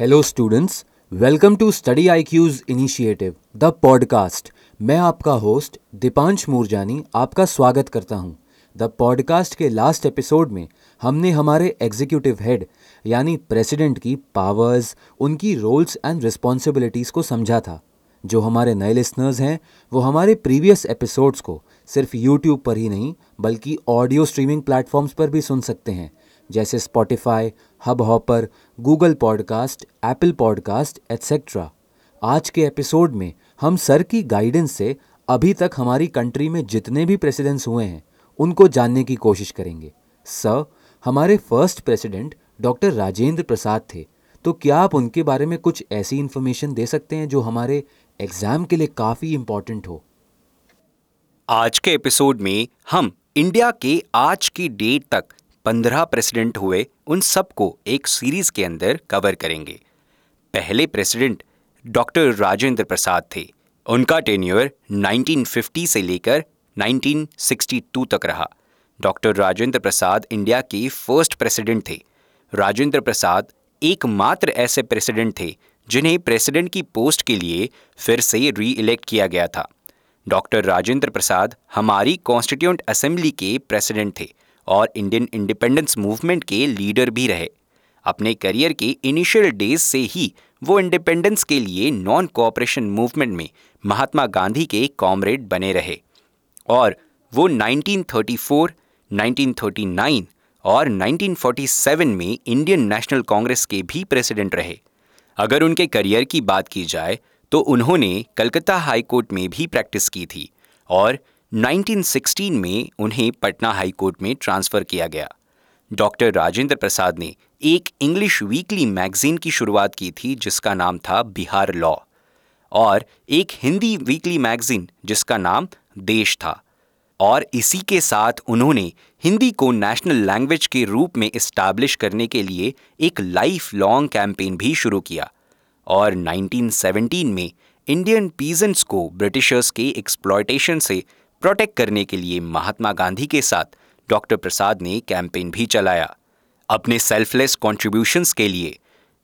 Hello students welcome to study I Q's initiative the podcast मैं आपका host Deepansh Moorjani, आपका स्वागत करता हूँ। द पॉडकास्ट के लास्ट एपिसोड में हमने हमारे एग्जीक्यूटिव हेड यानी प्रेसिडेंट की पावर्स उनकी रोल्स एंड रिस्पॉन्सिबिलिटीज़ को समझा था। जो हमारे नए लिसनर्स हैं, वो हमारे प्रीवियस एपिसोड्स को सिर्फ़ यूट्यूब पर ही नहीं, बल्कि ऑडियो स्ट्रीमिंग प्लेटफॉर्म्स पर भी सुन सकते हैं। जैसे Spotify Hubhopper Google podcast Apple podcast etcetera आज के एपिसोड में हम सर की गाइडेंस से अभी तक हमारी कंट्री में जितने भी प्रेसिडेंट्स हुए हैं, उनको जानने की कोशिश करेंगे। सर हमारे first president doctor Rajendra Prasad थे। तो क्या आप उनके बारे में कुछ ऐसी इन्फॉर्मेशन दे सकते हैं जो हमारे एग्ज़ाम के लिए काफ़ी इंपॉर्टेंट हो? आज के एपिसोड में हम इंडिया के आज की डेट तक पंद्रह प्रेसिडेंट हुए, उन सबको एक सीरीज़ के अंदर कवर करेंगे। पहले प्रेसिडेंट डॉक्टर राजेंद्र प्रसाद थे। उनका टेन्यूअर 1950 से लेकर 1962 तक रहा। डॉक्टर राजेंद्र प्रसाद इंडिया के फ़र्स्ट प्रेसिडेंट थे। राजेंद्र प्रसाद एकमात्र ऐसे प्रेसिडेंट थे, जिन्हें प्रेसिडेंट की पोस्ट के लिए फिर से री इलेक्ट किया गया था। डॉक्टर राजेंद्र प्रसाद हमारी कॉन्स्टिट्यूंट असेंबली के प्रेसिडेंट थे। और इंडियन इंडिपेंडेंस मूवमेंट के लीडर भी रहे। अपने करियर के इनिशियल डेज़ से ही वो इंडिपेंडेंस के लिए नॉन कोऑपरेशन मूवमेंट में महात्मा गांधी के कॉमरेड बने रहे। और वो 1934, 1939 और 1947 में इंडियन नेशनल कांग्रेस के भी प्रेसिडेंट रहे। अगर उनके करियर की बात की जाए तो उन्होंने कलकत्ता हाई कोर्ट में भी प्रैक्टिस की थी और 1916 में उन्हें पटना हाई कोर्ट में ट्रांसफ़र किया गया। डॉक्टर राजेंद्र प्रसाद ने एक इंग्लिश वीकली मैगजीन की शुरुआत की थी, जिसका नाम था बिहार लॉ, और एक हिंदी वीकली मैगजीन, जिसका नाम देश था। और इसी के साथ उन्होंने हिंदी को नेशनल लैंग्वेज के रूप में इस्टाब्लिश करने के लिए एक लाइफ लॉन्ग कैंपेन भी शुरू किया। और 1917 में इंडियन पीजेंट्स को ब्रिटिशर्स के एक्सप्लॉयटेशन से प्रोटेक्ट करने के लिए महात्मा गांधी के साथ डॉक्टर प्रसाद ने कैंपेन भी चलाया। अपने सेल्फलेस कॉन्ट्रीब्यूशंस के लिए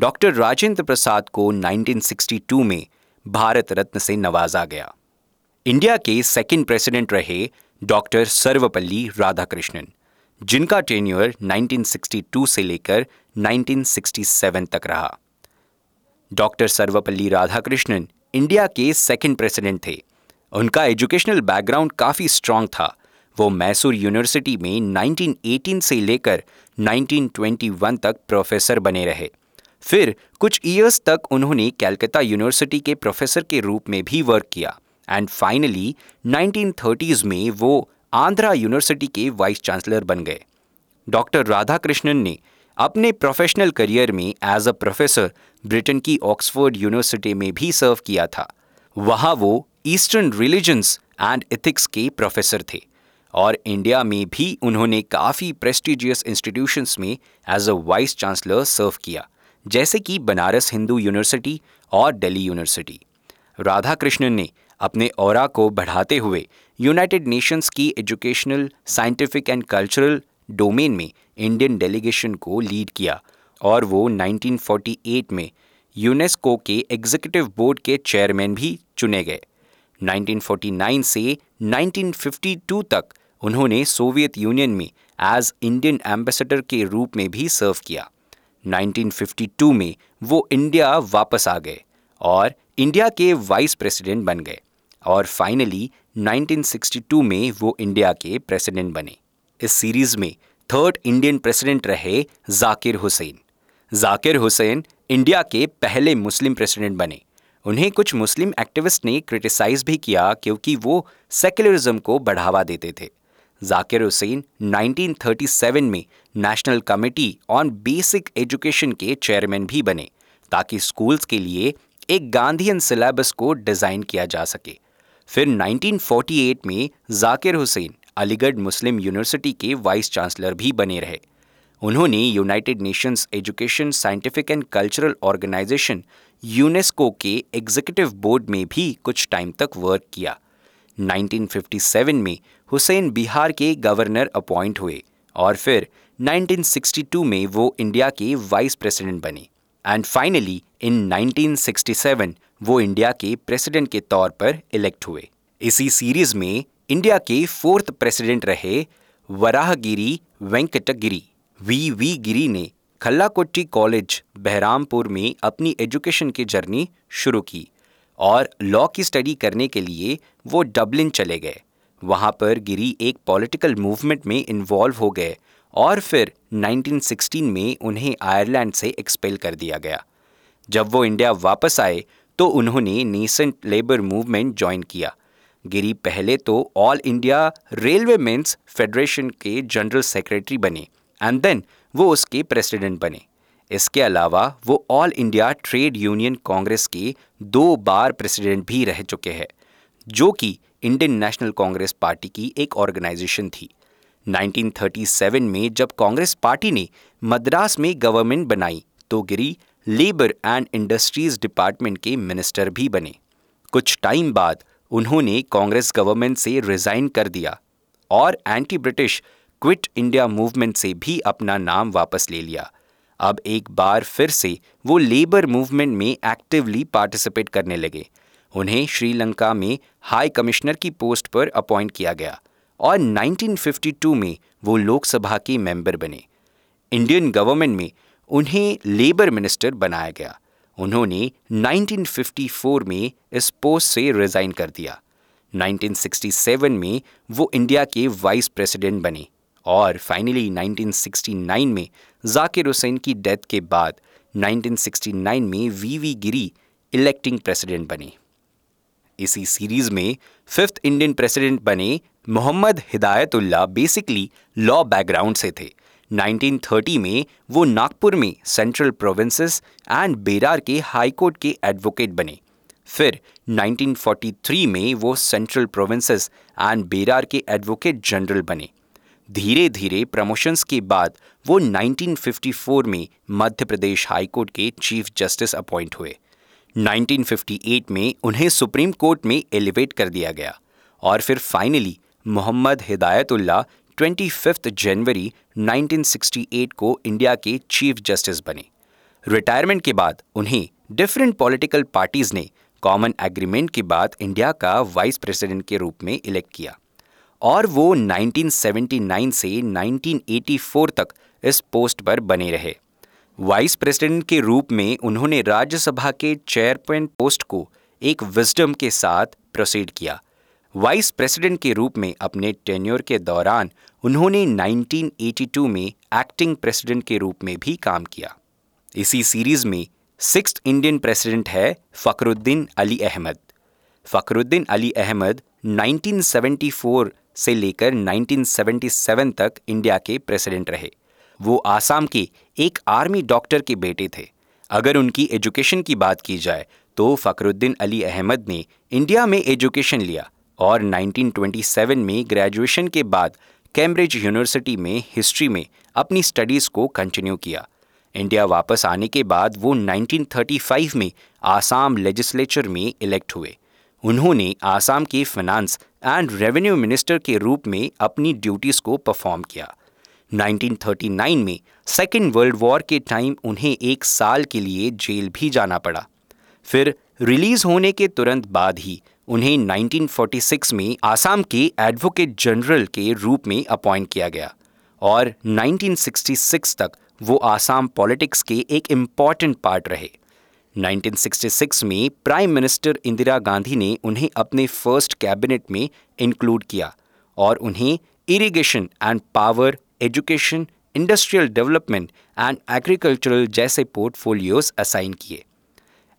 डॉक्टर राजेंद्र प्रसाद को 1962 में भारत रत्न से नवाजा गया। इंडिया के सेकंड प्रेसिडेंट रहे डॉक्टर सर्वपल्ली राधाकृष्णन, जिनका टेन्यूअर 1962 से लेकर 1967 तक रहा। डॉक्टर सर्वपल्ली राधाकृष्णन इंडिया के सेकंड प्रेसिडेंट थे। उनका एजुकेशनल बैकग्राउंड काफ़ी स्ट्रांग था। वो मैसूर यूनिवर्सिटी में 1918 से लेकर 1921 तक प्रोफेसर बने रहे। फिर कुछ ईयर्स तक उन्होंने कैलकाता यूनिवर्सिटी के प्रोफेसर के रूप में भी वर्क किया। एंड फाइनली 1930s में वो आंध्रा यूनिवर्सिटी के वाइस चांसलर बन गए। डॉक्टर राधाकृष्णन ने अपने प्रोफेशनल करियर में एज अ प्रोफेसर ब्रिटेन की ऑक्सफोर्ड यूनिवर्सिटी में भी सर्व किया था। वहाँ वो ईस्टर्न रिलीजन्स एंड एथिक्स के प्रोफेसर थे और इंडिया में भी उन्होंने काफ़ी प्रेस्टिजियस इंस्टीट्यूशंस में as a vice chancellor serve किया, जैसे कि बनारस हिंदू यूनिवर्सिटी और दिल्ली यूनिवर्सिटी राधाकृष्णन ने अपने और को बढ़ाते हुए यूनाइटेड नेशंस की educational scientific and cultural domain में इंडियन डेलीगेशन को लीड किया और वो 1948 में यूनेस्को के एग्जीक्यूटिव बोर्ड के चेयरमैन भी चुने गए। 1949 से 1952 तक उन्होंने सोवियत यूनियन में एज इंडियन एम्बेसडर के रूप में भी सर्व किया। 1952 में वो इंडिया वापस आ गए और इंडिया के वाइस प्रेसिडेंट बन गए और फाइनली 1962 में वो इंडिया के प्रेसिडेंट बने। इस सीरीज़ में थर्ड इंडियन प्रेसिडेंट रहे जाकिर हुसैन जाकिर हुसैन इंडिया के पहले मुस्लिम प्रेसिडेंट बने। उन्हें कुछ मुस्लिम एक्टिविस्ट ने क्रिटिसाइज भी किया क्योंकि वो सेक्युलरिज्म को बढ़ावा देते थे। जाकिर हुसैन 1937 में national committee on basic education के चेयरमैन भी बने, ताकि स्कूल्स के लिए एक गांधीयन सिलेबस को डिज़ाइन किया जा सके। फिर 1948 में जाकिर हुसैन अलीगढ़ मुस्लिम यूनिवर्सिटी के वाइस चांसलर भी बने रहे। उन्होंने United Nations education scientific and cultural organisation UNESCO के एग्जीक्यूटिव बोर्ड में भी कुछ टाइम तक वर्क किया। 1957 में हुसैन बिहार के गवर्नर अपॉइंट हुए और फिर 1962 में वो इंडिया के वाइस प्रेसिडेंट बने। एंड फाइनली इन 1967 वो इंडिया के प्रेसिडेंट के तौर पर इलेक्ट हुए। इसी सीरीज़ में इंडिया के फोर्थ प्रेसिडेंट रहे वराहगिरी वेंकटगिरी। वी. वी. गिरी ने खल्लाकोट्टी कॉलेज, बहरामपुर में अपनी एजुकेशन की जर्नी शुरू की और लॉ की स्टडी करने के लिए वो डबलिन चले गए। वहाँ पर गिरी एक पॉलिटिकल मूवमेंट में इन्वॉल्व हो गए और फिर 1916 में उन्हें आयरलैंड से एक्सपेल कर दिया गया। जब वो इंडिया वापस आए तो उन्होंने नेसेंट लेबर मूवमेंट ज्वाइन किया। गिरी पहले तो all India railway mains federation के जनरल सेक्रेटरी बने। एंड देन वो उसके प्रेसिडेंट बने। इसके अलावा वो all India trade union congress के दो बार प्रेसिडेंट भी रह चुके हैं, जो कि इंडियन नेशनल कांग्रेस पार्टी की एक ऑर्गेनाइजेशन थी। 1937 में जब कांग्रेस पार्टी ने मद्रास में गवर्नमेंट बनाई तो Giri labour and industries department के मिनिस्टर भी बने। कुछ टाइम बाद उन्होंने कांग्रेस गवर्नमेंट से रिजाइन कर दिया और anti British quit India movement से भी अपना नाम वापस ले लिया। अब एक बार फिर से वो लेबर मूवमेंट में एक्टिवली पार्टिसिपेट करने लगे। उन्हें श्रीलंका में हाई कमिश्नर की पोस्ट पर अपॉइंट किया गया और 1952 में वो लोकसभा के मेंबर बने। इंडियन गवर्नमेंट में उन्हें लेबर मिनिस्टर बनाया गया। उन्होंने 1954 में इस पोस्ट से रिजाइन कर दिया। 1967 में वो इंडिया के वाइस प्रेसिडेंट बने। और फाइनली 1969 में जाकिर हुसैन की डेथ के बाद 1969 में V V Giri electing president बने। इसी सीरीज़ में फिफ्थ इंडियन प्रेसिडेंट बने Mohammad Hidayatullah basically law background से थे। 1930 में वो नागपुर में सेंट्रल प्रोविंसेस एंड बेरार के हाई कोर्ट के एडवोकेट बने। फिर 1943 में वो सेंट्रल प्रोविंसेस एंड बेरार के एडवोकेट जनरल बने। धीरे धीरे प्रमोशंस के बाद वो 1954 में मध्य प्रदेश हाईकोर्ट के चीफ जस्टिस अपॉइंट हुए। 1958 में उन्हें सुप्रीम कोर्ट में एलिवेट कर दिया गया और फिर फाइनली मोहम्मद हिदायतुल्ला ट्वेंटी जनवरी 1968 को इंडिया के चीफ जस्टिस बने। रिटायरमेंट के बाद उन्हें डिफरेंट पॉलिटिकल पार्टीज़ ने कॉमन एग्रीमेंट के बाद इंडिया का वाइस प्रेसिडेंट के रूप में इलेक्ट किया। और वो 1979 से 1984 तक इस पोस्ट पर बने रहे। वाइस प्रेसिडेंट के रूप में उन्होंने राज्यसभा के चेयरमैन पोस्ट को एक विजडम के साथ प्रोसीड किया। वाइस प्रेसिडेंट के रूप में अपने टेन्योर के दौरान उन्होंने 1982 में एक्टिंग प्रेसिडेंट के रूप में भी काम किया। इसी सीरीज़ में सिक्स इंडियन प्रेसिडेंट है फ़खरुद्दीन अली अहमद। फ़खरुद्दीन अली अहमद 1974 से लेकर 1977 तक इंडिया के प्रेसिडेंट रहे। वो आसाम के एक आर्मी डॉक्टर के बेटे थे। अगर उनकी एजुकेशन की बात की जाए तो फ़खरुद्दीन अली अहमद ने इंडिया में एजुकेशन लिया और 1927 में ग्रेजुएशन के बाद कैम्ब्रिज यूनिवर्सिटी में हिस्ट्री में अपनी स्टडीज़ को कंटिन्यू किया। इंडिया वापस आने के बाद वो 1935 में आसाम लेजिस्लेचर में इलेक्ट हुए। उन्होंने आसाम के फाइनेंस एंड रेवेन्यू मिनिस्टर के रूप में अपनी ड्यूटीज़ को परफॉर्म किया। 1939 में सेकेंड वर्ल्ड वॉर के टाइम उन्हें एक साल के लिए जेल भी जाना पड़ा। फिर रिलीज़ होने के तुरंत बाद ही उन्हें 1946 में आसाम के एडवोकेट जनरल के रूप में अपॉइंट किया गया और 1966 तक वो आसाम पॉलिटिक्स के एक इंपॉर्टेंट पार्ट रहे। 1966 में प्राइम मिनिस्टर इंदिरा गांधी ने उन्हें अपने फ़र्स्ट कैबिनेट में इंक्लूड किया और उन्हें irrigation and power, education, industrial development and agricultural जैसे पोर्टफोलियोज असाइन किए।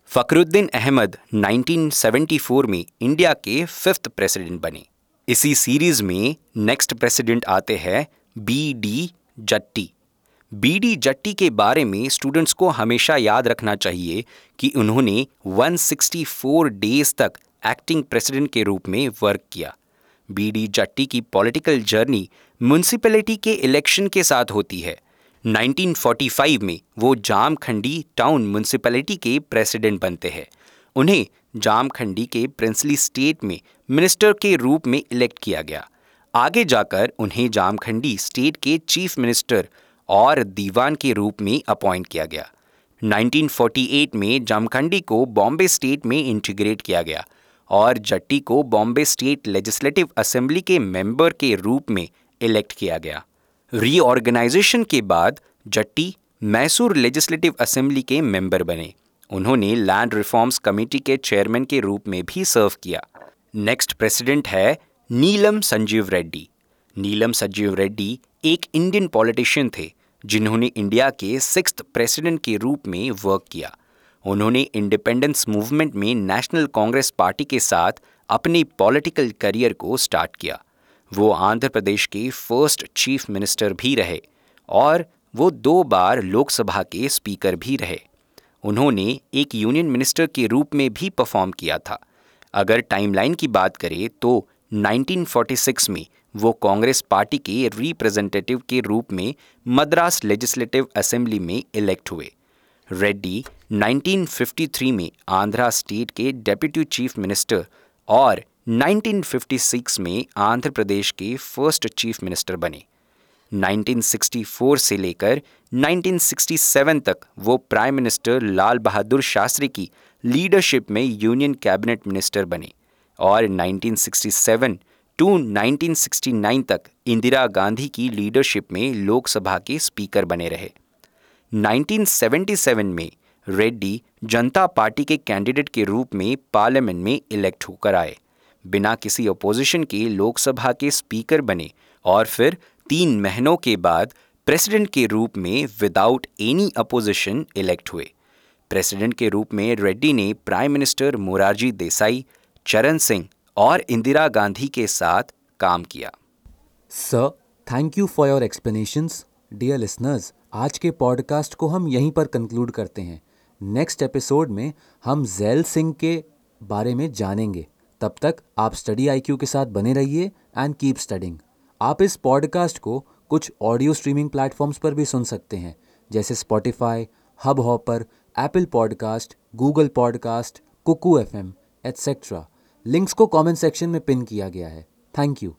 फ़खरुद्दीन अहमद 1974 में इंडिया के फिफ्थ प्रेसिडेंट बने। इसी सीरीज़ में नेक्स्ट प्रेसिडेंट आते हैं B D Jatti. B D Jatti के बारे में स्टूडेंट्स को हमेशा याद रखना चाहिए कि उन्होंने 164 डेज़ तक एक्टिंग प्रेसिडेंट के रूप में वर्क किया। बी डी जट्टी की पॉलिटिकल जर्नी म्यूनसिपैलिटी के इलेक्शन के साथ होती है। 1945 में वो जामखंडी टाउन म्यूनसिपैलिटी के प्रेसिडेंट बनते हैं। उन्हें जामखंडी के प्रिंसली स्टेट में मिनिस्टर के रूप में इलेक्ट किया गया। आगे जाकर उन्हें जामखंडी स्टेट के चीफ मिनिस्टर और दीवान के रूप में अपॉइंट किया गया। 1948 में जमखंडी को बॉम्बे स्टेट में इंटीग्रेट किया गया और जट्टी को बॉम्बे स्टेट लेजिस्लेटिव असेंबली के मेंबर के रूप में इलेक्ट किया गया। रीऑर्गेनाइजेशन के बाद जट्टी मैसूर लेजिस्लेटिव असेंबली के मेंबर बने। उन्होंने लैंड रिफॉर्म्स कमेटी के चेयरमैन के रूप में भी सर्व किया। नेक्स्ट प्रेसिडेंट है नीलम संजीव रेड्डी। नीलम संजीव रेड्डी एक इंडियन पॉलिटिशियन थे। जिन्होंने इंडिया के सिक्स प्रेसिडेंट के रूप में वर्क किया। उन्होंने इंडिपेंडेंस मूवमेंट में नेशनल कांग्रेस पार्टी के साथ अपने पॉलिटिकल करियर को स्टार्ट किया। वो आंध्र प्रदेश के फ़र्स्ट चीफ मिनिस्टर भी रहे और वो दो बार लोकसभा के स्पीकर भी रहे। उन्होंने एक यूनियन मिनिस्टर के रूप में भी परफॉर्म किया था। अगर टाइमलाइन की बात करें तो 1946 में वो कांग्रेस पार्टी के रिप्रेजेंटेटिव के रूप में मद्रास लेजिस्लेटिव असेंबली में इलेक्ट हुए। रेड्डी 1953 में आंध्रा स्टेट के डेप्यूटी चीफ मिनिस्टर और 1956 में आंध्र प्रदेश के फ़र्स्ट चीफ मिनिस्टर बने। 1964 से लेकर 1967 तक वो प्राइम मिनिस्टर लाल बहादुर शास्त्री की लीडरशिप में यूनियन कैबिनेट मिनिस्टर बने और 1967 टू 1969 तक इंदिरा गांधी की लीडरशिप में लोकसभा के स्पीकर बने रहे। 1977 में रेड्डी जनता पार्टी के कैंडिडेट के रूप में पार्लियामेंट में इलेक्ट होकर आए। बिना किसी अपोजिशन के लोकसभा के स्पीकर बने और फिर तीन महीनों के बाद प्रेसिडेंट के रूप में विदाउट एनी अपोजिशन इलेक्ट हुए। प्रेसिडेंट के रूप में रेड्डी ने प्राइम मिनिस्टर मोरारजी देसाई, चरण सिंह और इंदिरा गांधी के साथ काम किया। Sir thank you for your explanations dear listeners आज के पॉडकास्ट को हम यहीं पर कंक्लूड करते हैं। नेक्स्ट एपिसोड में हम जैल सिंह के बारे में जानेंगे। तब तक आप स्टडी आईक्यू के साथ बने रहिए एंड कीप स्टडिंग आप इस पॉडकास्ट को कुछ ऑडियो स्ट्रीमिंग प्लेटफॉर्म्स पर भी सुन सकते हैं, जैसे Spotify Hubhopper Apple podcast Google podcast Kuku F M etcetera links को कमेंट सेक्शन में पिन किया गया है. Thank you